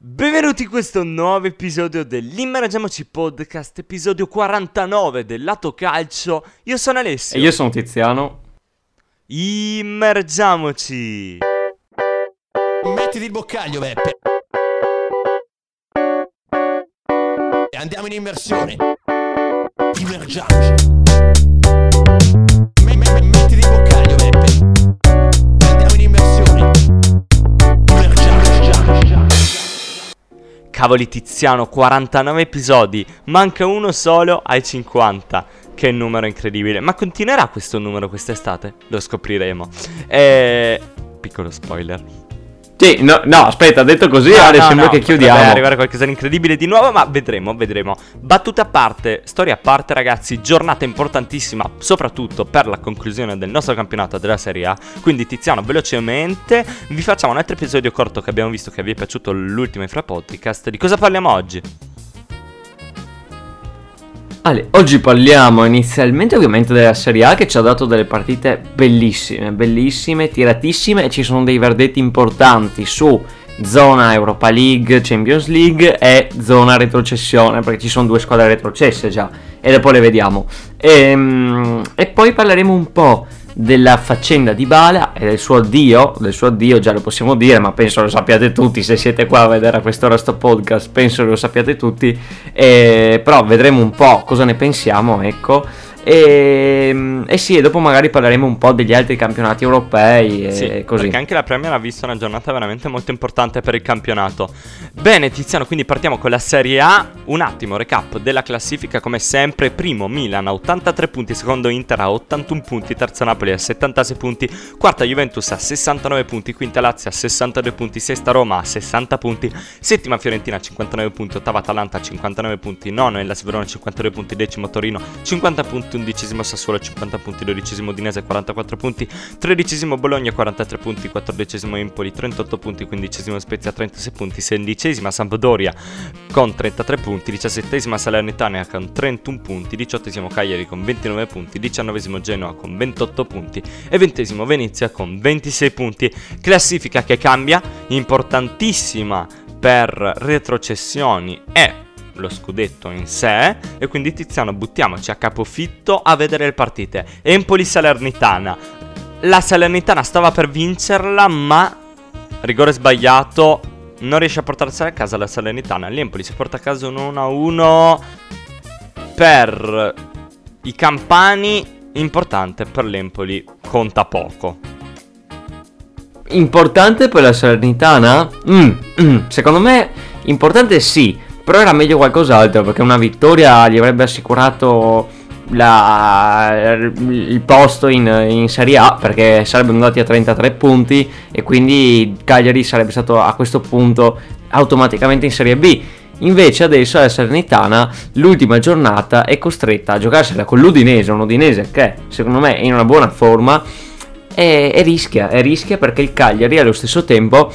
Benvenuti in questo nuovo episodio dell'Immergiamoci Podcast, episodio 49 del lato calcio. Io sono Alessio. E io sono Tiziano. Immergiamoci. Mettiti il boccaglio, Beppe. E andiamo in immersione. Immergiamoci. Cavoli Tiziano, 49 episodi, manca uno solo ai 50. Che numero incredibile. Ma continuerà questo numero quest'estate? Lo scopriremo. E... Piccolo spoiler. Sì, no, no, aspetta, detto così, No, Ale, no, sembra no, che chiudiamo. arrivare qualcosa di incredibile di nuovo, ma vedremo, vedremo. Battute a parte, storia a parte, ragazzi. Giornata importantissima, soprattutto per la conclusione del nostro campionato della Serie A. Quindi, Tiziano, velocemente vi facciamo un altro episodio corto che abbiamo visto che vi è piaciuto l'ultimo Infra Podcast. Di cosa parliamo oggi? Ale, oggi parliamo inizialmente ovviamente della Serie A che ci ha dato delle partite bellissime, bellissime, tiratissime e ci sono dei verdetti importanti su zona Europa League, Champions League e zona retrocessione perché ci sono due squadre retrocesse già e dopo le vediamo. Ehm, E, poi parleremo un po' della faccenda di Bala e del suo addio, del suo addio già lo possiamo dire, ma penso lo sappiate tutti, se siete qua a vedere a quest'ora sto podcast, penso lo sappiate tutti, Eh, però vedremo un po' cosa ne pensiamo, ecco. E, e sì, e dopo magari parleremo un po' degli altri campionati europei e Sì, così. perché anche la Premier ha visto una giornata veramente molto importante per il campionato. Bene, Tiziano, quindi partiamo con la Serie A. Un attimo, recap della classifica. Come sempre. Primo Milan a 83 punti, secondo Inter a 81 punti, terza Napoli a 76 punti, quarta Juventus a 69 punti, quinta Lazio a 62 punti, sesta Roma a 60 punti, settima Fiorentina a 59 punti, ottava Atalanta a 59 punti, nono Hellas Verona a 52 punti, decimo Torino 50 punti, undicesimo Sassuolo 50 punti, dodicesimo Udinese 44 punti, tredicesimo Bologna 43 punti, quattordicesimo Empoli 38 punti, quindicesimo Spezia 36 punti, sedicesima Sampdoria con 33 punti, diciassettesima Salernitana con 31 punti, diciottesimo Cagliari con 29 punti, diciannovesimo Genoa con 28 punti e ventesimo Venezia con 26 punti. Classifica che cambia, importantissima per retrocessioni e lo scudetto in sé e quindi Tiziano buttiamoci a capofitto a vedere le partite. Empoli Salernitana. La Salernitana stava per vincerla, ma rigore sbagliato non riesce a portarsela a casa la Salernitana. L'Empoli si porta a casa un 1-1 per i campani. Importante per l'Empoli, conta poco. Importante per la Salernitana? Mm, mm, secondo me importante sì, però era meglio qualcos'altro perché una vittoria gli avrebbe assicurato la- il posto in, in Serie A perché sarebbero andati a 33 punti e quindi Cagliari sarebbe stato a questo punto automaticamente in Serie B. Invece adesso la Salernitana l'ultima giornata è costretta a giocarsela con l'Udinese, un Udinese che secondo me è in una buona forma e, e rischia, e rischia perché il Cagliari allo stesso tempo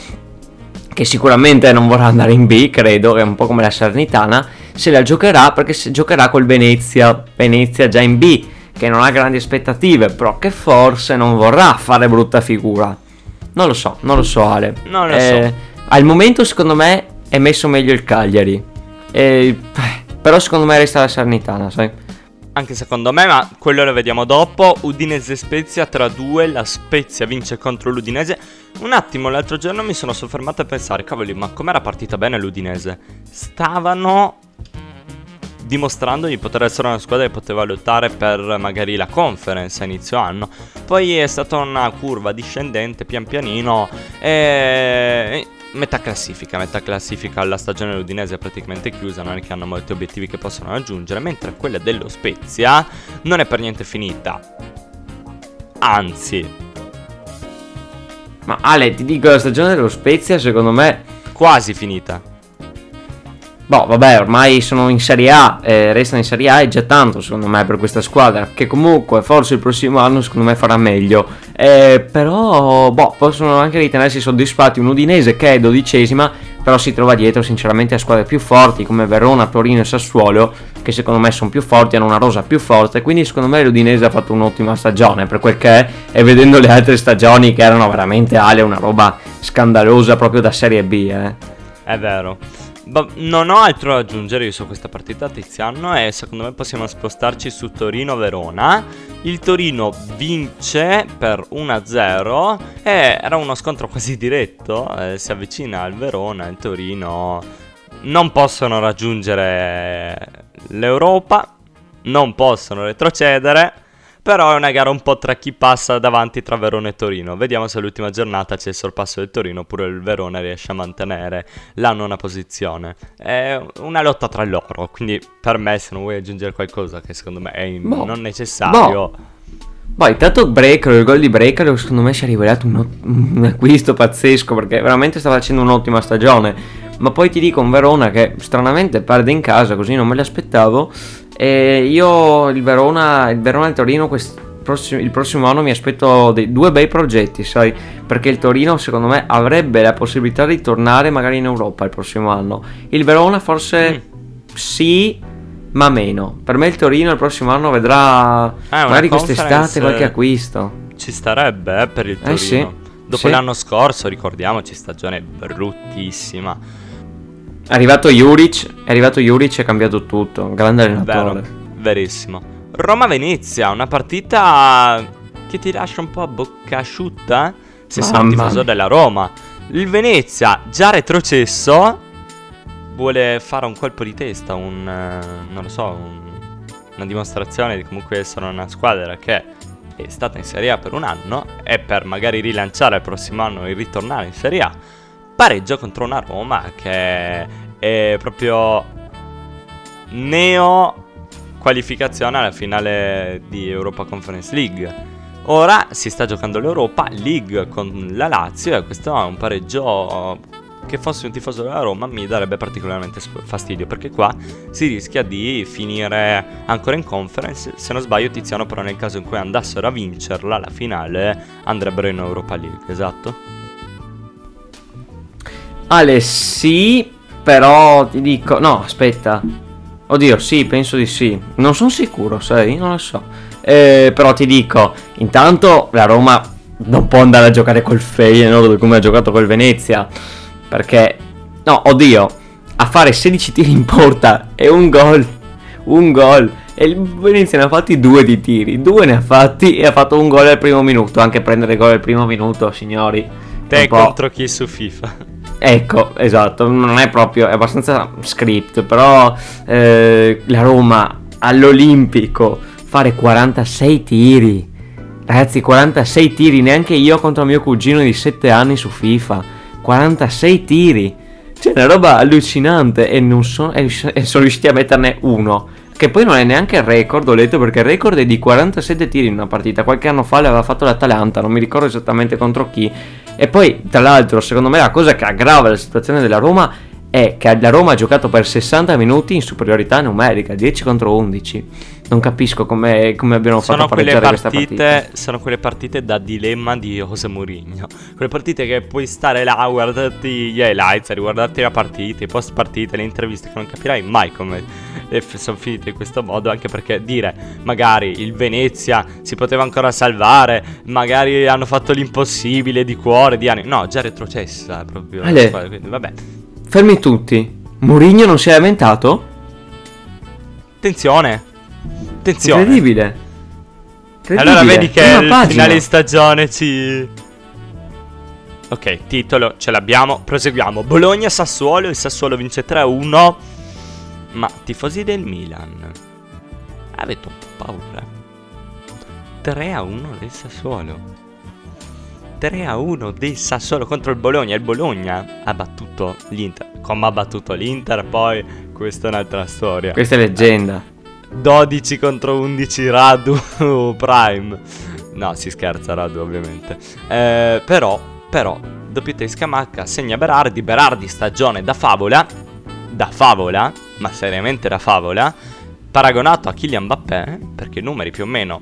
che sicuramente non vorrà andare in B, credo, è un po' come la Salernitana, se la giocherà perché se giocherà col Venezia, Venezia già in B, che non ha grandi aspettative, però che forse non vorrà fare brutta figura. Non lo so, non lo so Ale. Non lo Eh, so. Al momento secondo me è messo meglio il Cagliari. Eh, però secondo me resta la Salernitana, sai? Anche secondo me, ma quello lo vediamo dopo. Udinese Spezia tra due, la Spezia vince contro l'Udinese. Un attimo, l'altro giorno mi sono soffermato a pensare, cavoli, ma com'era partita bene l'Udinese? Stavano dimostrando di poter essere una squadra che poteva lottare per magari la conference a inizio anno. Poi è stata una curva discendente pian pianino e metà classifica, metà classifica la stagione dell'Udinese è praticamente chiusa, non è che hanno molti obiettivi che possono raggiungere, mentre quella dello Spezia non è per niente finita. Anzi, Ma Ale, ti dico, la stagione dello Spezia secondo me quasi finita. Boh, vabbè, ormai sono in Serie A, eh, restano in Serie A e già tanto secondo me per questa squadra, che comunque forse il prossimo anno secondo me farà meglio. Eh, però, boh, possono anche ritenersi soddisfatti un Udinese che è dodicesima, però si trova dietro sinceramente a squadre più forti come Verona, Torino e Sassuolo, che secondo me sono più forti, hanno una rosa più forte, quindi secondo me l'Udinese ha fatto un'ottima stagione per quel che è, e vedendo le altre stagioni che erano veramente Ale una roba scandalosa proprio da Serie B, eh. È vero. Non ho altro da aggiungere io su questa partita Tiziano e secondo me possiamo spostarci su Torino-Verona. Il Torino vince per 1-0 e era uno scontro quasi diretto, eh, si avvicina al Verona, il Torino non possono raggiungere l'Europa, non possono retrocedere. Però è una gara un po' tra chi passa davanti tra Verona e Torino. Vediamo se all'ultima giornata c'è il sorpasso del Torino oppure il Verona riesce a mantenere la nona posizione. È una lotta tra loro, quindi per me se non vuoi aggiungere qualcosa che secondo me è Boh. non necessario... Poi intanto Brecalo, il gol di Brecalo secondo me si è rivelato un, un acquisto pazzesco perché veramente sta facendo un'ottima stagione. Ma poi ti dico un Verona che stranamente perde in casa, così non me l'aspettavo. E io il Verona, il Verona e il Torino quest- prossimo- il prossimo anno mi aspetto dei, due bei progetti, sai? Perché il Torino secondo me avrebbe la possibilità di tornare magari in Europa il prossimo anno. Il Verona forse sì, ma meno. Per me il Torino il prossimo anno vedrà Eh, magari quest'estate qualche acquisto. Ci starebbe eh, per il Torino. Eh, sì. Dopo Sì. l'anno scorso, ricordiamoci, stagione bruttissima. È arrivato Juric, è arrivato Juric e ha cambiato tutto. Grande allenatore. Vero, verissimo. Roma-Venezia, una partita che ti lascia un po' a bocca asciutta se sei un Mamma tifoso mia. della Roma. Il Venezia, già retrocesso, vuole fare un colpo di testa, un... eh, non lo so, un- una dimostrazione di comunque essere una squadra che è stata in Serie A per un anno e per magari rilanciare il prossimo anno e ritornare in Serie A. Pareggio contro una Roma che è proprio neo qualificazione alla finale di Europa Conference League. Ora si sta giocando l'Europa League con la Lazio e questo è un pareggio che fossi un tifoso della Roma mi darebbe particolarmente fastidio perché qua si rischia di finire ancora in conference. Se non sbaglio Tiziano però nel caso in cui andassero a vincerla la finale andrebbero in Europa League, esatto? Ale, sì, però ti dico. No, aspetta. Oddio, sì, penso di sì. Non sono sicuro, sai? Non lo so. Eh, però ti dico, intanto la Roma non può andare a giocare col Feyenoord come ha giocato col Venezia. Perché, no, oddio, a fare 16 tiri in porta e un gol. Un gol. E il Venezia ne ha fatti due di tiri. Due ne ha fatti e ha fatto un gol al primo minuto. Anche prendere gol al primo minuto, signori. Te contro chi su FIFA? Ecco, esatto, non è proprio, è abbastanza script, però eh, la Roma all'Olimpico fare 46 tiri. Ragazzi, 46 tiri, neanche io contro mio cugino di 7 anni su FIFA. 46 tiri. Cioè, una roba allucinante e non so, e sono riusciti a metterne uno. Che poi non è neanche il record, ho letto, perché il record è di 47 tiri in una partita. Qualche anno fa l'aveva fatto l'Atalanta, non mi ricordo esattamente contro chi. E poi, tra l'altro, secondo me la cosa che aggrava la situazione della Roma è che la Roma ha giocato per 60 minuti in superiorità numerica, 10 contro 11. Non capisco come, come abbiano fatto Sono a quelle pareggiare questa partite, partita. sono quelle partite da dilemma di José Mourinho. Quelle partite che puoi stare là a guardarti gli highlights, a riguardarti la partita, i post partite, le interviste, che non capirai mai come eh, sono finite in questo modo. Anche perché dire magari il Venezia si poteva ancora salvare, magari hanno fatto l'impossibile di cuore, di anni. No, già retrocessa proprio. Ale. squadra, quindi vabbè. Fermi tutti. Mourinho non si è lamentato? Attenzione. Attenzione. Incredibile. Allora Incredibile. vedi che Prima il pagina. finale di stagione ci... Ok, titolo, ce l'abbiamo, proseguiamo. Bologna-Sassuolo, il Sassuolo vince 3-1. Ma tifosi del Milan, avete un po' paura? 3-1 del Sassuolo. 3-1 del Sassuolo contro il Bologna. Il Bologna ha battuto l'Inter. Come ha battuto l'Inter, poi questa è un'altra storia. Questa è leggenda. 12 contro 11 Radu Prime. No, si scherza Radu ovviamente. Eh, però, però, doppietta di Scamacca segna Berardi. Berardi stagione da favola. Da favola, ma seriamente da favola. Paragonato a Kylian Mbappé, perché numeri più o meno,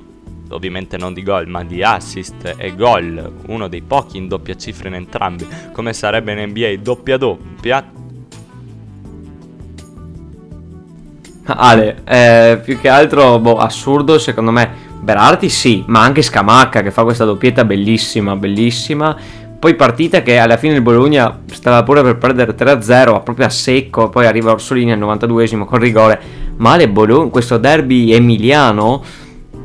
ovviamente non di gol, ma di assist e gol, uno dei pochi in doppia cifra in entrambi, come sarebbe in NBA doppia doppia. Ale, eh, più che altro, boh, assurdo secondo me. Berardi sì, ma anche Scamacca che fa questa doppietta bellissima, bellissima. poi partita che alla fine il Bologna stava pure per perdere 3-0, proprio a secco, poi arriva Orsolini al 92esimo con rigore. Male Bologna, questo derby emiliano,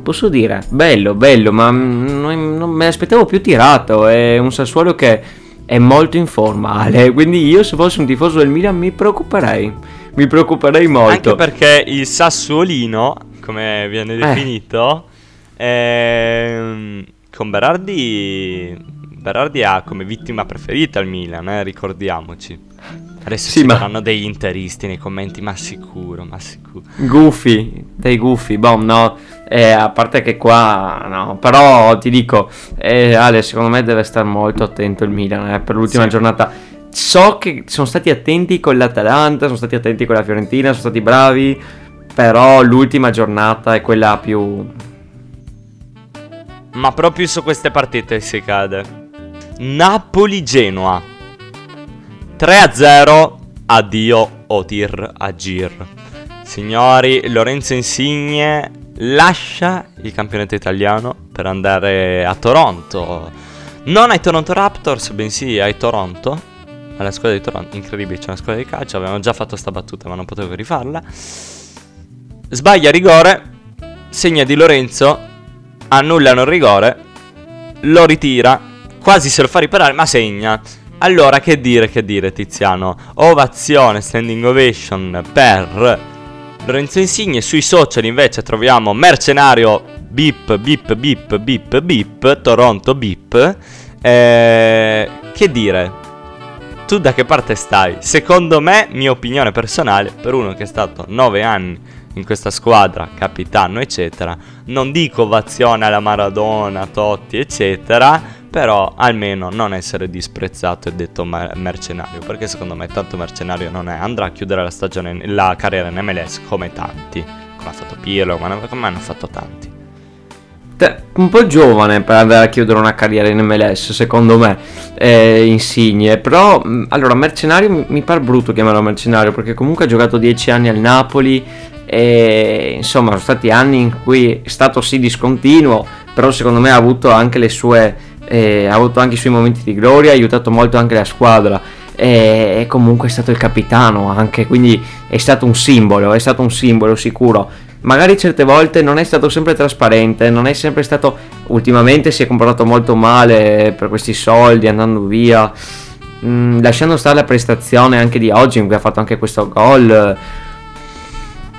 posso dire, bello, bello, ma non, non me l'aspettavo più tirato, è un Sassuolo che è molto informale, quindi io se fossi un tifoso del Milan mi preoccuperei, mi preoccuperei molto. Anche perché il Sassuolino, come viene Eh. definito, ehm, con Berardi Berardi ha come vittima preferita il Milan, eh, ricordiamoci. Adesso Sì, ci ma- saranno degli interisti nei commenti, ma sicuro, ma sicuro. Gufi, dei gufi, boh, no, eh, a parte che qua, no, però ti dico, eh, Ale, secondo me deve stare molto attento il Milan eh, per l'ultima Sì. giornata. So che sono stati attenti con l'Atalanta, sono stati attenti con la Fiorentina, sono stati bravi, però l'ultima giornata è quella più... Ma proprio su queste partite si cade. Napoli-Genoa. 3-0. Addio Otir Agir. Signori, Lorenzo Insigne lascia il campionato italiano per andare a Toronto. Non ai Toronto Raptors, bensì ai Toronto. Alla squadra di Toronto. Incredibile, c'è una squadra di calcio. Avevamo già fatto sta battuta, ma non potevo rifarla. Sbaglia rigore. Segna di Lorenzo. Annullano il rigore. Lo ritira. Quasi se lo fa riparare, ma segna. Allora, che dire, che dire, Tiziano? Ovazione, standing ovation per Lorenzo Insigne. Sui social invece troviamo mercenario bip bip bip bip bip Toronto bip. Eh, che dire? Tu da che parte stai? Secondo me, mia opinione personale, per uno che è stato 9 anni in questa squadra, capitano, eccetera, non dico ovazione alla Maradona, Totti, eccetera, però almeno non essere disprezzato e detto mer- mercenario, perché secondo me tanto mercenario non è. Andrà a chiudere la stagione, la carriera in MLS come tanti, come ha fatto Pirlo, come hanno fatto tanti. Un po' giovane per andare a chiudere una carriera in MLS, secondo me, eh, Insigne. Però, mh, allora, mercenario mi, pare brutto chiamarlo mercenario, perché comunque ha giocato 10 anni al Napoli e insomma sono stati anni in cui è stato sì discontinuo, però secondo me ha avuto anche le sue... eh, ha avuto anche i suoi momenti di gloria, ha aiutato molto anche la squadra e comunque è stato il capitano anche, quindi è stato un simbolo, è stato un simbolo sicuro. Magari certe volte non è stato sempre trasparente, non è sempre stato. Ultimamente si è comportato molto male per questi soldi, andando via. Mm, lasciando stare la prestazione anche di oggi, in cui ha fatto anche questo gol.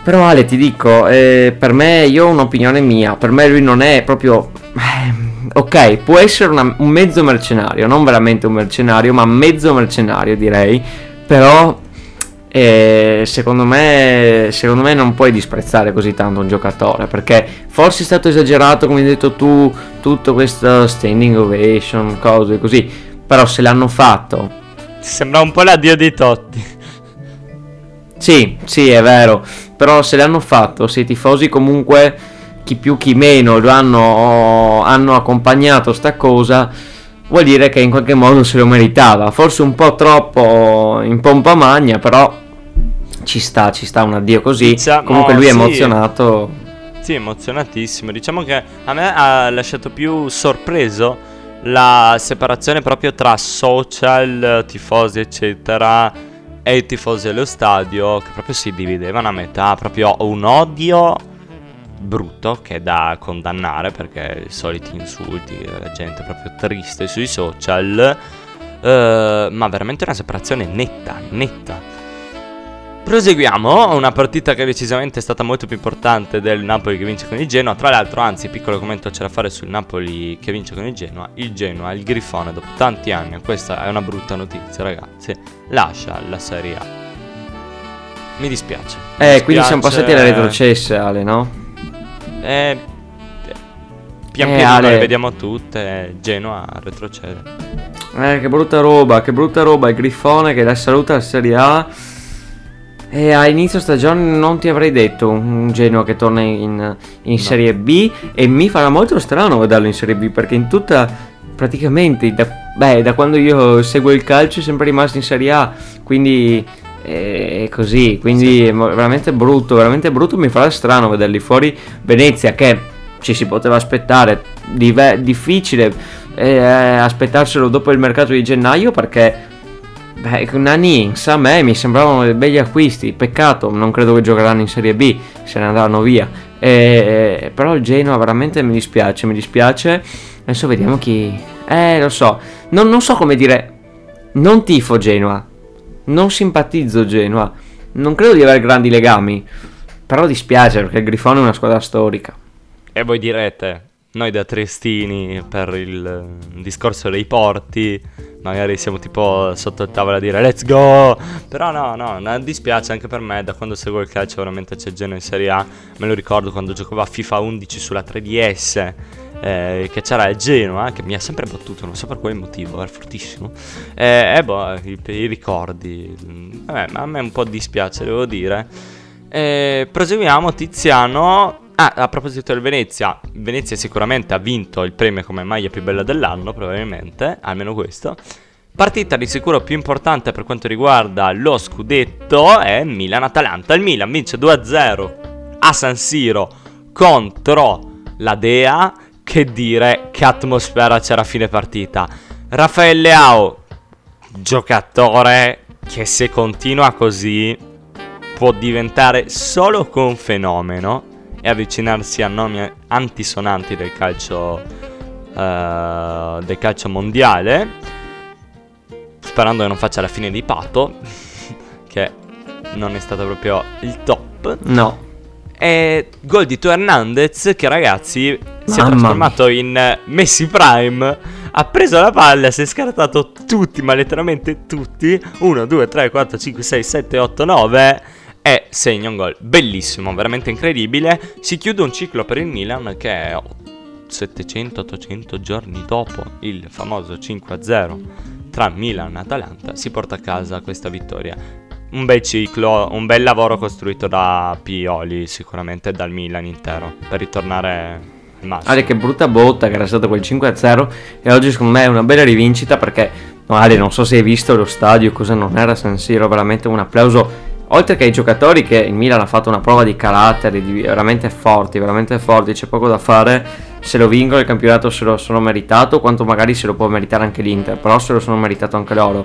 Però Ale, ti dico, eh, per me, io ho un'opinione mia, per me lui non è proprio... eh, Ok, può essere una- un mezzo mercenario, non veramente un mercenario, ma mezzo mercenario direi, però eh, secondo, me, secondo me non puoi disprezzare così tanto un giocatore, perché forse è stato esagerato, come hai detto tu, tutto questo standing ovation, cose così, però se l'hanno fatto Sembra un po' l'addio di Totti. Sì, sì, è vero. Però se l'hanno fatto, se i tifosi comunque, chi più chi meno, lo hanno, hanno accompagnato sta cosa, vuol dire che in qualche modo se lo meritava. Forse un po' troppo in pompa magna, però ci sta, ci sta un addio così. Diciamo, comunque lui è sì. emozionato. Sì, emozionatissimo. Diciamo che a me ha lasciato più sorpreso la separazione proprio tra social, tifosi, eccetera, e i tifosi allo stadio, che proprio si dividevano a metà, proprio un odio brutto che è da condannare perché i soliti insulti, la gente proprio triste sui social, eh, ma veramente una separazione netta, netta. Proseguiamo, una partita che decisamente è stata molto più importante del Napoli che vince con il Genoa. Tra l'altro, anzi, piccolo commento c'è da fare sul Napoli che vince con il Genoa. Il Genoa, il Grifone, dopo tanti anni, questa è una brutta notizia, ragazzi, lascia la Serie A. Mi dispiace. Mi Eh, quindi siamo dispiace, passati alle retrocesse, Ale, no? Eh, pian Eh, pianino Ale. le vediamo tutte. Genoa retrocede. Eh, che brutta roba, che brutta roba. Il Grifone che la saluta la Serie A. E a inizio stagione non ti avrei detto un Genoa che torna in, in Serie B. E mi farà molto strano vederlo in Serie B perché in tutta. praticamente. Da, beh, da quando io seguo il calcio è sempre rimasto in Serie A. Quindi. Eh, È così, quindi è veramente brutto, veramente brutto. Mi farà strano vederli fuori Venezia che ci si poteva aspettare. dive- difficile e eh, aspettarselo dopo il mercato di gennaio perché Beh, Nani me mi sembravano dei begli acquisti. Peccato, non credo che giocheranno in Serie B, se ne andranno via. E, però il Genoa veramente mi dispiace, mi dispiace. Adesso vediamo chi. Eh, lo so. Non, non so come dire. Non tifo Genoa. Non simpatizzo Genoa. Non credo di avere grandi legami. Però dispiace perché il Grifone è una squadra storica. E voi direte, noi da Triestini per il discorso dei porti, magari siamo tipo sotto il tavolo a dire let's go, però no, no, no, dispiace anche per me, da quando seguo il calcio veramente c'è Genoa in Serie A, me lo ricordo quando giocavo a FIFA 11 sulla 3DS, eh, che c'era il Genoa, che mi ha sempre battuto, non so per quale motivo, era fortissimo, e eh, boh, i, i, ricordi, vabbè, ma a me un po' dispiace, devo dire. E proseguiamo, Tiziano Ah, a proposito del Venezia, Venezia sicuramente ha vinto il premio come maglia più bella dell'anno, probabilmente, almeno questo. Partita di sicuro più importante per quanto riguarda lo scudetto è Milan-Atalanta. Il Milan vince 2-0 a San Siro contro la Dea. Che dire, che atmosfera c'era a fine partita. Raffaele Leao, giocatore che se continua così può diventare solo con fenomeno e avvicinarsi a nomi antisonanti del calcio, uh, del calcio mondiale, sperando che non faccia la fine di Pato, che non è stato proprio il top. No. E gol di Teo Hernandez che ragazzi si è trasformato in Messi Prime. Ha preso la palla, si è scartato tutti, ma letteralmente tutti. 1, 2, 3, 4, 5, 6, 7, 8, 9 e segna un gol bellissimo, veramente incredibile. Si chiude un ciclo per il Milan che è 700-800 giorni dopo il famoso 5-0 tra Milan e Atalanta si porta a casa questa vittoria. Un bel ciclo, un bel lavoro costruito da Pioli sicuramente dal Milan intero per ritornare al massimo. Ale che brutta botta che era stato quel 5-0 e oggi secondo me è una bella rivincita perché No, Ale, non so se hai visto lo stadio, cosa non era San Siro, veramente un applauso oltre che ai giocatori che il Milan ha fatto una prova di carattere di veramente forti, veramente forti, c'è poco da fare. Se lo vincono il campionato se lo sono meritato, quanto magari se lo può meritare anche l'Inter, però se lo sono meritato anche loro.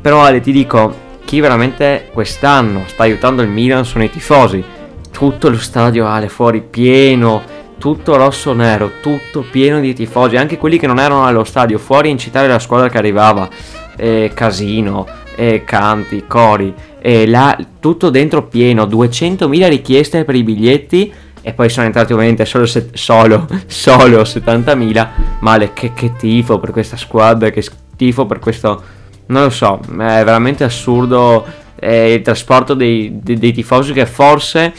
Però Ale ti dico, chi veramente quest'anno sta aiutando il Milan sono i tifosi. Tutto lo stadio Ale fuori pieno, tutto rosso-nero, tutto pieno di tifosi, anche quelli che non erano allo stadio, fuori a incitare la squadra che arrivava. Eh, casino, eh, canti, cori e là tutto dentro pieno, 200.000 richieste per i biglietti e poi sono entrati ovviamente solo, set, solo, solo 70.000, male che, che tifo per questa squadra, che tifo per questo, non lo so, è veramente assurdo eh, il trasporto dei, dei, dei tifosi che forse,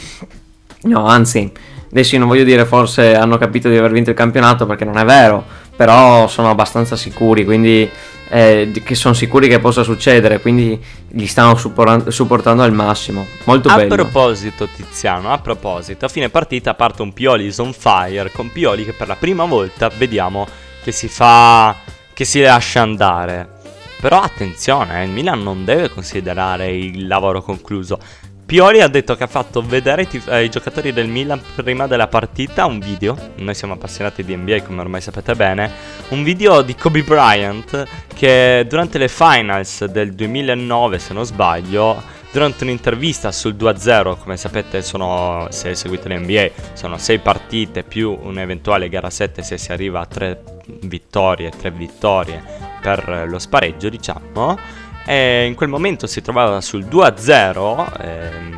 no anzi, adesso io non voglio dire forse hanno capito di aver vinto il campionato perché non è vero, però sono abbastanza sicuri, quindi eh, che sono sicuri che possa succedere, quindi li stanno supportando al massimo. Molto a bello. A proposito, Tiziano, a proposito, a fine partita parte un Pioli on fire con Pioli che per la prima volta vediamo che si fa che si lascia andare. Però attenzione, eh, il Milan non deve considerare il lavoro concluso. Pioli ha detto che ha fatto vedere ai, ai, giocatori del Milan prima della partita un video, noi siamo appassionati di NBA come ormai sapete bene, un video di Kobe Bryant che durante le finals del 2009 se non sbaglio, durante un'intervista sul 2-0, come sapete sono, se seguite l'NBA, sono 6 partite più un'eventuale gara 7 se si arriva a 3 vittorie, 3 vittorie per lo spareggio diciamo e in quel momento si trovava sul 2-0 ehm,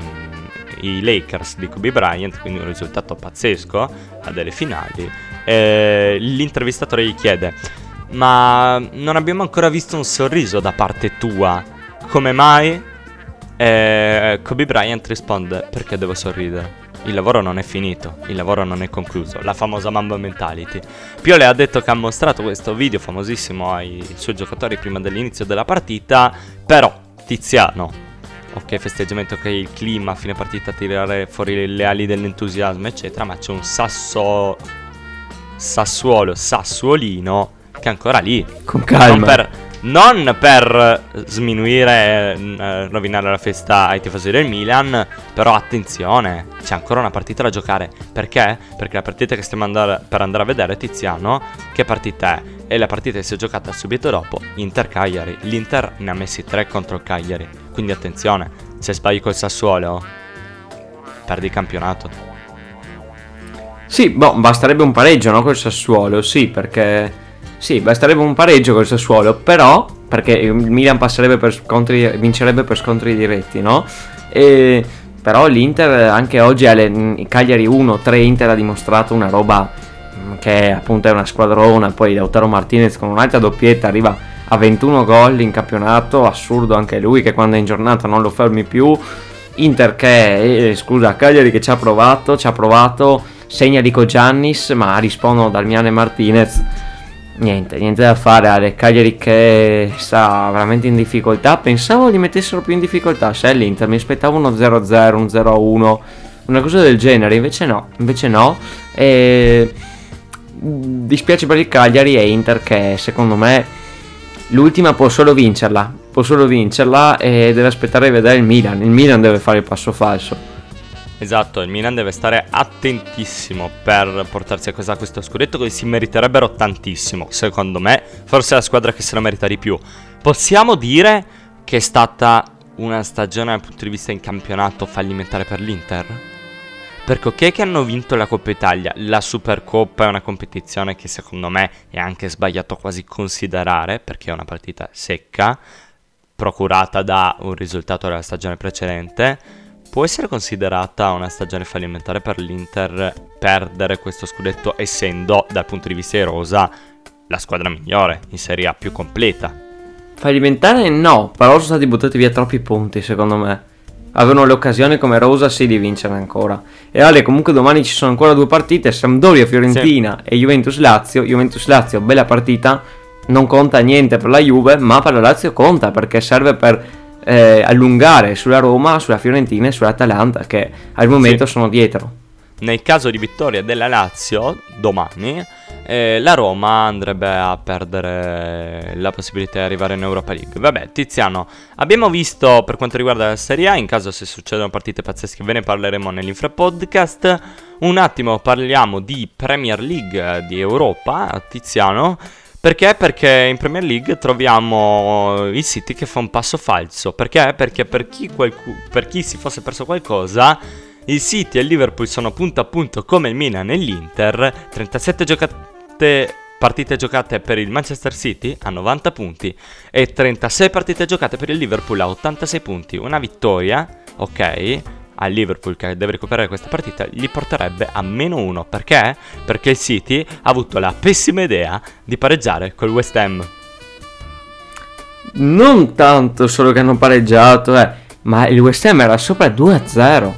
i Lakers di Kobe Bryant, quindi un risultato pazzesco a delle finali. E l'intervistatore gli chiede: Ma non abbiamo ancora visto un sorriso da parte tua? Come mai? E Kobe Bryant risponde: Perché devo sorridere? Il lavoro non è finito, il lavoro non è concluso, la famosa Mamba Mentality. Piole ha detto che ha mostrato questo video famosissimo ai suoi giocatori prima dell'inizio della partita, però Tiziano, ok festeggiamento, ok il clima, fine partita, tirare fuori le ali dell'entusiasmo, eccetera, ma c'è un sasso... Sassuolo, Sassuolino che è ancora lì. Con calma. Non per, non per sminuire, eh, rovinare la festa ai tifosi del Milan, però attenzione, c'è ancora una partita da giocare. Perché? Perché la partita che stiamo andare, per andare a vedere, Tiziano, che partita è? È la partita che si è giocata subito dopo, Inter-Cagliari. L'Inter ne ha messi 3 contro il Cagliari, quindi attenzione, se sbagli col Sassuolo, perdi il campionato. Sì, boh, basterebbe un pareggio, no? Col Sassuolo, sì, perché... Sì, basterebbe un pareggio col Sassuolo, però... Perché il Milan passerebbe per scontri... vincerebbe per scontri diretti, no? E... Però l'Inter anche oggi alle Cagliari 1, 3 Inter ha dimostrato una roba che appunto è una squadrona, poi Lautaro Martinez con un'altra doppietta arriva a 21 gol in campionato, assurdo anche lui che quando è in giornata non lo fermi più. Inter che, eh, scusa, Cagliari che ci ha provato, ci ha provato, segna Rico Giannis, ma rispondono Dalmiane Martinez. Niente, niente da fare, Ale Cagliari che sta veramente in difficoltà. Pensavo li mettessero più in difficoltà, se è l'Inter, mi aspettavo uno 0-0, un 0-1, una cosa del genere, invece no, invece no. E... Dispiace per il Cagliari e Inter che secondo me l'ultima può solo vincerla, può solo vincerla e deve aspettare di vedere il Milan. Il Milan deve fare il passo falso. Esatto, il Milan deve stare attentissimo per portarsi a casa questo scudetto che si meriterebbero tantissimo, secondo me, forse è la squadra che se lo merita di più. Possiamo dire che è stata una stagione dal punto di vista in campionato fallimentare per l'Inter? Perché ok che hanno vinto la Coppa Italia, la Supercoppa è una competizione che secondo me è anche sbagliato quasi considerare perché è una partita secca, procurata da un risultato della stagione precedente può essere considerata una stagione fallimentare per l'Inter perdere questo scudetto essendo dal punto di vista di rosa la squadra migliore in Serie A più completa? Fallimentare no, però sono stati buttati via troppi punti secondo me. Avevano l'occasione come Rosa sì di vincere ancora. E Ale, comunque domani ci sono ancora due partite, Sampdoria-Fiorentina sì. e Juventus-Lazio. Juventus-Lazio, bella partita, non conta niente per la Juve, ma per la Lazio conta perché serve per eh, allungare sulla Roma, sulla Fiorentina e sull'Atalanta che al momento sì. sono dietro. Nel caso di vittoria della Lazio domani, eh, la Roma andrebbe a perdere la possibilità di arrivare in Europa League. Vabbè, Tiziano, abbiamo visto per quanto riguarda la Serie A, in caso se succedono partite pazzesche ve ne parleremo nell'Infra Podcast. Un attimo parliamo di Premier League di Europa, Tiziano. Perché? Perché in Premier League troviamo il City che fa un passo falso. Perché? Perché per chi, qualcu- per chi si fosse perso qualcosa, il City e il Liverpool sono punto a punto come il Milan e l'Inter. 37 giocate, partite giocate per il Manchester City a 90 punti e 36 partite giocate per il Liverpool a 86 punti. Una vittoria, ok, al Liverpool che deve recuperare questa partita gli porterebbe a meno 1 perché? Perché il City ha avuto la pessima idea di pareggiare col West Ham. Non tanto solo che hanno pareggiato, eh, ma il West Ham era sopra 2-0.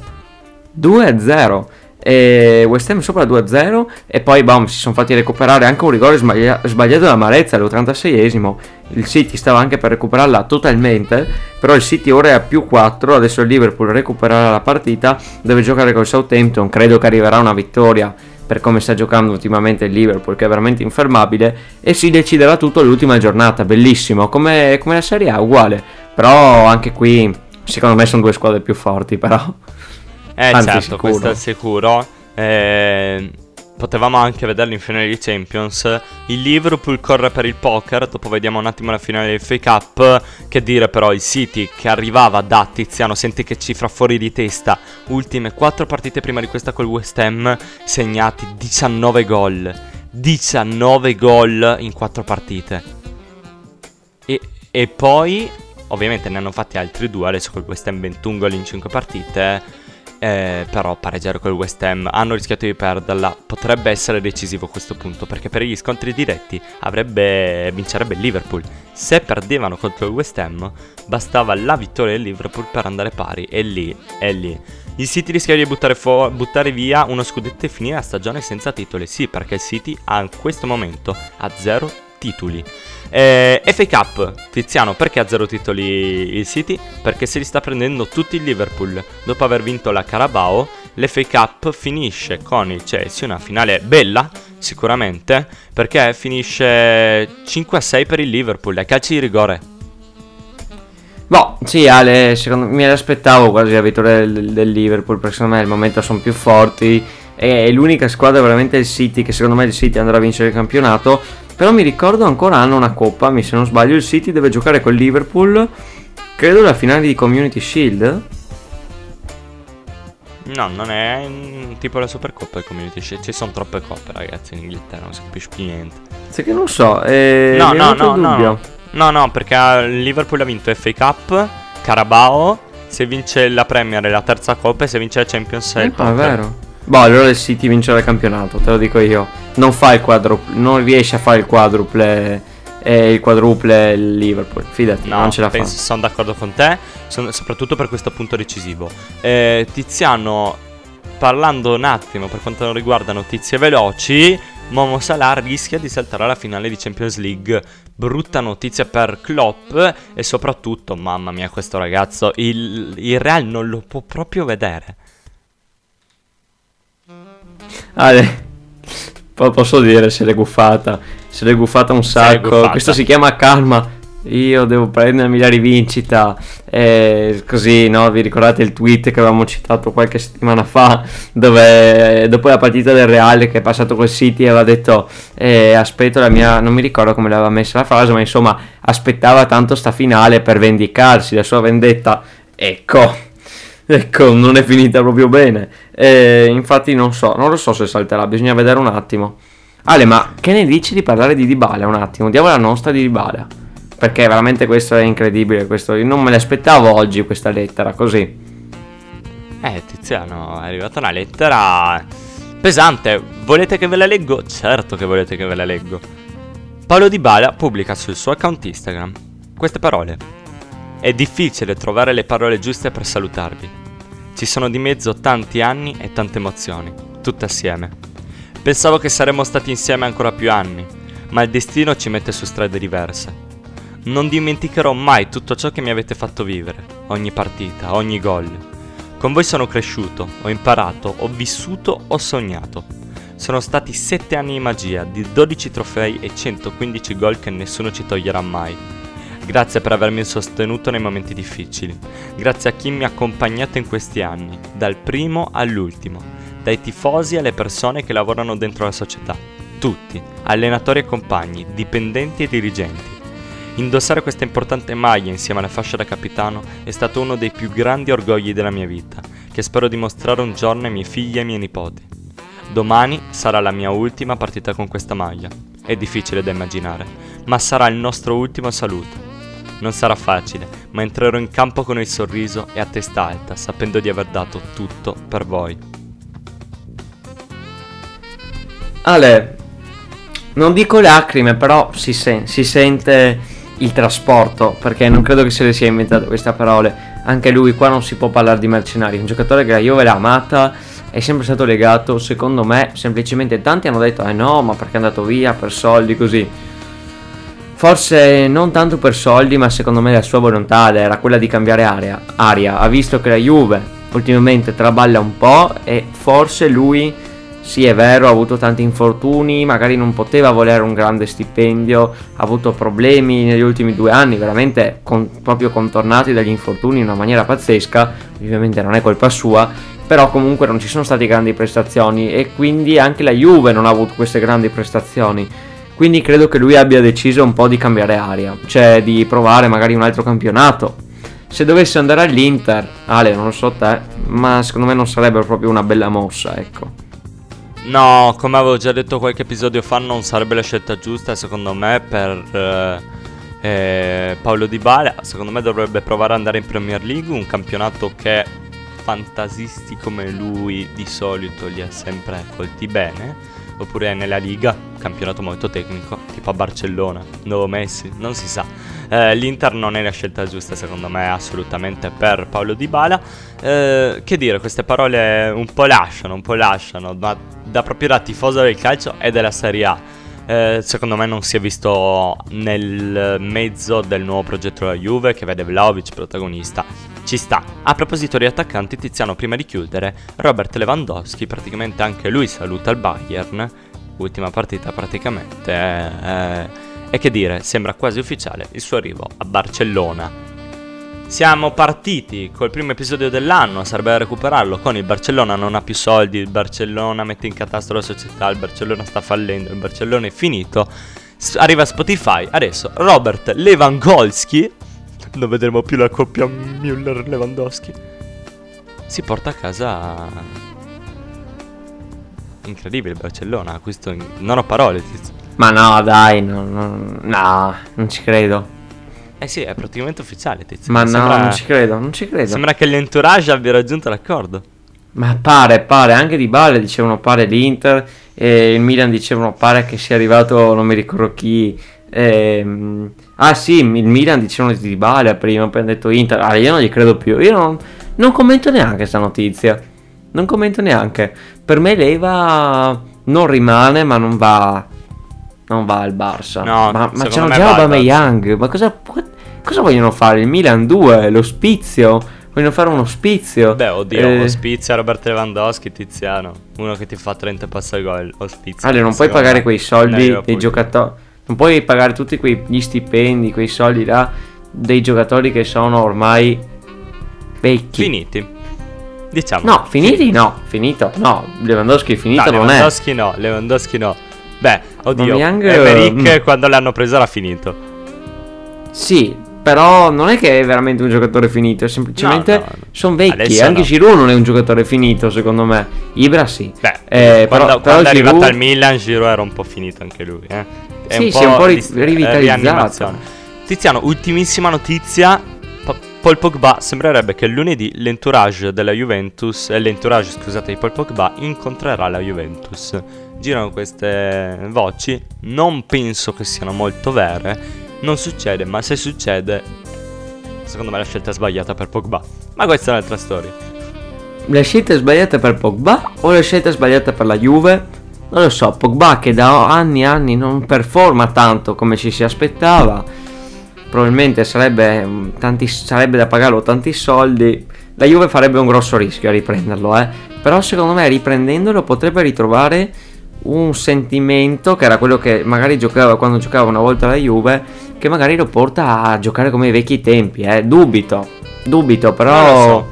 2-0 e West Ham sopra 2-0 e poi bam, si sono fatti recuperare anche un rigore sbaglia- sbagliato da Marezza all'86esimo il City stava anche per recuperarla totalmente però il City ora è a più 4 adesso il Liverpool recupererà la partita deve giocare col Southampton credo che arriverà una vittoria per come sta giocando ultimamente il Liverpool che è veramente infermabile e si deciderà tutto l'ultima giornata bellissimo come, come la Serie A uguale però anche qui secondo me sono due squadre più forti però eh Anzi, certo, sicuro. questo è sicuro. Eh, potevamo anche vederlo in finale di Champions. Il Liverpool corre per il poker. Dopo vediamo un attimo la finale del FA Cup. Che dire però, il City che arrivava da Tiziano, senti che cifra fuori di testa. Ultime 4 partite prima di questa col West Ham, segnati 19 gol. 19 gol in 4 partite. E, e poi, ovviamente ne hanno fatti altri due. Adesso col West Ham 21 gol in 5 partite eh, però pareggiare col West Ham hanno rischiato di perderla. Potrebbe essere decisivo questo punto perché per gli scontri diretti avrebbe, vincerebbe il Liverpool. Se perdevano contro il West Ham bastava la vittoria del Liverpool per andare pari e lì, e lì. Il City rischia di buttare, fu- buttare via uno scudetto e finire la stagione senza titoli. Sì, perché il City ha in questo momento a zero titoli. Eh, FA Cup, Tiziano, perché ha zero titoli il City? Perché se li sta prendendo tutti il Liverpool. Dopo aver vinto la Carabao, l'FA Cup finisce con il Chelsea, una finale bella sicuramente, perché finisce 5-6 per il Liverpool, ai calci di rigore. Boh, sì, Ale, secondo me mi aspettavo quasi la vittoria del, del Liverpool, perché secondo me al momento sono più forti. E l'unica squadra veramente è il City, che secondo me il City andrà a vincere il campionato. Però mi ricordo ancora hanno una coppa, mi se non sbaglio, il City deve giocare col Liverpool, credo la finale di Community Shield. No, non è tipo la Supercoppa il Community Shield. Ci sono troppe coppe, ragazzi, in Inghilterra, non si capisce più niente. Sai che non so, eh, No, no, no, no, no. No, perché il Liverpool ha vinto FA Cup, Carabao, se vince la Premier è la terza coppa e se vince la Champions è il Ah, è vero. Boh, allora il City vincerà il campionato, te lo dico io. Non fa il quadruple, non riesce a fare il quadruple e il quadruple Liverpool, fidati, No, non ce la fa. penso- sono d'accordo con te, son- soprattutto per questo punto decisivo. Eh, Tiziano, parlando un attimo per quanto riguarda notizie veloci, Momo Salah rischia di saltare alla finale di Champions League. Brutta notizia per Klopp e soprattutto, mamma mia, questo ragazzo, il, il Real non lo può proprio vedere. Ale, po- posso dire se l'è guffata, se l'è guffata un sacco. guffata. Questo si chiama calma. Io devo prendermi la rivincita. E così, no? Vi ricordate il tweet che avevamo citato qualche settimana fa? Dove dopo la partita del Real che è passato col City aveva detto: eh, Aspetto la mia. Non mi ricordo come l'aveva messa la frase, ma insomma, aspettava tanto sta finale per vendicarsi, la sua vendetta. Ecco. Ecco, non è finita proprio bene. Eh, infatti non so, non lo so se salterà, bisogna vedere un attimo. Ale, ma che ne dici di parlare di Dybala un attimo? Diamo la nostra di Dybala. Perché veramente questo è incredibile, questo, non me l'aspettavo oggi questa lettera, così. Eh, Tiziano, è arrivata una lettera pesante. Volete che ve la leggo? Certo che volete che ve la leggo. Paolo Di Bala pubblica sul suo account Instagram queste parole. È difficile trovare le parole giuste per salutarvi. Ci sono di mezzo tanti anni e tante emozioni, tutte assieme. Pensavo che saremmo stati insieme ancora più anni, ma il destino ci mette su strade diverse. Non dimenticherò mai tutto ciò che mi avete fatto vivere, ogni partita, ogni gol. Con voi sono cresciuto, ho imparato, ho vissuto, ho sognato. Sono stati 7 anni di magia, di 12 trofei e 115 gol che nessuno ci toglierà mai. Grazie per avermi sostenuto nei momenti difficili. Grazie a chi mi ha accompagnato in questi anni, dal primo all'ultimo, dai tifosi alle persone che lavorano dentro la società. Tutti, allenatori e compagni, dipendenti e dirigenti. Indossare questa importante maglia insieme alla fascia da capitano è stato uno dei più grandi orgogli della mia vita, che spero dimostrare un giorno ai miei figli e ai miei nipoti. Domani sarà la mia ultima partita con questa maglia. È difficile da immaginare, ma sarà il nostro ultimo saluto. Non sarà facile, ma entrerò in campo con il sorriso e a testa alta, sapendo di aver dato tutto per voi. Ale, non dico lacrime, però si, sen- si sente il trasporto, perché non credo che se le sia inventate queste parole. Anche lui qua non si può parlare di mercenari, un giocatore che la Juve l'ha amata, è sempre stato legato, secondo me, semplicemente tanti hanno detto "Eh no, ma perché è andato via per soldi così". Forse non tanto per soldi, ma secondo me la sua volontà era quella di cambiare aria. aria. Ha visto che la Juve ultimamente traballa un po' e forse lui sì, è vero, ha avuto tanti infortuni, magari non poteva volere un grande stipendio, ha avuto problemi negli ultimi due anni, veramente con- proprio contornati dagli infortuni in una maniera pazzesca, ovviamente non è colpa sua, però comunque non ci sono state grandi prestazioni e quindi anche la Juve non ha avuto queste grandi prestazioni. Quindi credo che lui abbia deciso un po' di cambiare aria, cioè di provare magari un altro campionato. Se dovesse andare all'Inter, Ale, non so te, ma secondo me non sarebbe proprio una bella mossa, ecco. No, come avevo già detto qualche episodio fa, non sarebbe la scelta giusta secondo me per eh, eh, Paolo Di Bala. Secondo me dovrebbe provare ad andare in Premier League, un campionato che fantasisti come lui di solito li ha sempre colti bene. Oppure nella Liga, campionato molto tecnico, tipo a Barcellona, nuovo Messi, non si sa. Eh, L'Inter non è la scelta giusta secondo me assolutamente per Paolo Di Bala. Eh, che dire, queste parole un po' lasciano, un po' lasciano, ma da proprio da tifoso del calcio e della Serie A. Eh, secondo me non si è visto nel mezzo del nuovo progetto della Juve che vede Vlaovic protagonista. Ci sta. A proposito di attaccanti, Tiziano, prima di chiudere, Robert Lewandowski, praticamente anche lui saluta il Bayern. Ultima partita praticamente. eh, e che dire, sembra quasi ufficiale il suo arrivo a Barcellona. Siamo partiti col primo episodio dell'anno, serve recuperarlo con il Barcellona non ha più soldi, il Barcellona mette in catastro la società, il Barcellona sta fallendo, il Barcellona è finito. Arriva Spotify, adesso Robert Lewandowski, non vedremo più la coppia Müller-Lewandowski, si porta a casa... Incredibile il Barcellona, questo non ho parole. tizio. Ma no, dai, no, no, no, non ci credo. Eh sì, è praticamente ufficiale, tizio. Ma no, Sembra- non ci credo, non ci credo. Sembra che l'entourage abbia raggiunto l'accordo. Ma pare, pare, anche di Bale dicevano pare l'Inter e il Milan dicevano pare che sia arrivato, non mi ricordo chi. Ehm, ah sì, il Milan dicevano di Bale prima, poi hanno detto Inter. Ah, io non gli credo più, io non, non commento neanche questa notizia. Non commento neanche. Per me Leva non rimane, ma non va. Non va al Barça. No, ma, ma me già Aubameyang. Ma cosa, cosa vogliono fare? Il Milan 2, lo spizio. Vogliono fare uno spizio. Beh, oddio, Eh, ospizia Robert Lewandowski, Tiziano. Uno che ti fa 30 passi gol, ospizia. Ale, non puoi pagare quei soldi dei giocatori. Non puoi pagare tutti quei gli stipendi, quei soldi là dei giocatori che sono ormai vecchi. Finiti. Diciamo. No, finiti no, finito. No, Lewandowski finito No, non è. Lewandowski no, Lewandowski no. Beh, oddio, Aubameyang, Emerick mm. quando l'hanno preso era finito. Sì, però non è che è veramente un giocatore finito, è semplicemente No, no, no. sono vecchi. Adesso Anche no. Giroud non è un giocatore finito, secondo me. Ibra sì. Beh, Eh, quando, però- quando però è arrivato Giroud- al Milan, Giroud era un po' finito anche lui. Eh. È Sì, si è un po' ri- ris- rivitalizzato. Tiziano, ultimissima notizia. Pa- Paul Pogba sembrerebbe che lunedì l'entourage della Juventus, eh, l'entourage scusate di Paul Pogba incontrerà la Juventus. Girano queste voci, non penso che siano molto vere. Non succede, ma se succede, secondo me la scelta è sbagliata per Pogba. Ma questa è un'altra storia. La scelta è sbagliata per Pogba o la scelta è sbagliata per la Juve? Non lo so, Pogba che da anni e anni non performa tanto come ci si aspettava. Probabilmente sarebbe, mm, tanti, sarebbe da pagarlo tanti soldi. La Juve farebbe un grosso rischio a riprenderlo, eh. Però secondo me riprendendolo potrebbe ritrovare un sentimento che era quello che magari giocava quando giocava una volta la Juve, che magari lo porta a giocare come ai vecchi tempi, eh. Dubito, dubito, però... Non so.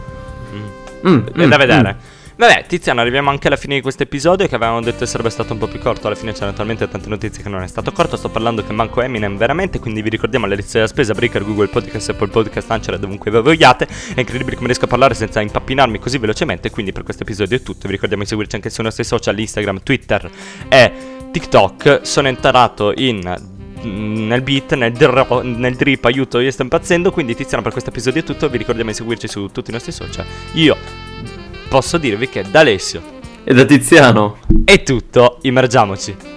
Mm. Mm, È mm, da vedere. mm. Vabbè, Tiziano, arriviamo anche alla fine di questo episodio che avevamo detto sarebbe stato un po' più corto. Alla fine c'erano talmente tante notizie che non è stato corto. Sto parlando che manco Eminem veramente. Quindi vi ricordiamo la lista della spesa: Breaker, Google Podcast, Apple Podcast, Anchor dovunque voi vogliate. È incredibile come riesco a parlare senza impappinarmi così velocemente. Quindi per questo episodio è tutto. Vi ricordiamo di seguirci anche sui nostri social: Instagram, Twitter e TikTok. Sono entrato in nel beat, nel, dro- nel drip, aiuto, io sto impazzendo. Quindi, Tiziano, per questo episodio è tutto. Vi ricordiamo di seguirci su tutti i nostri social. Io posso dirvi che da Alessio E da Tiziano. è tutto. Immergiamoci.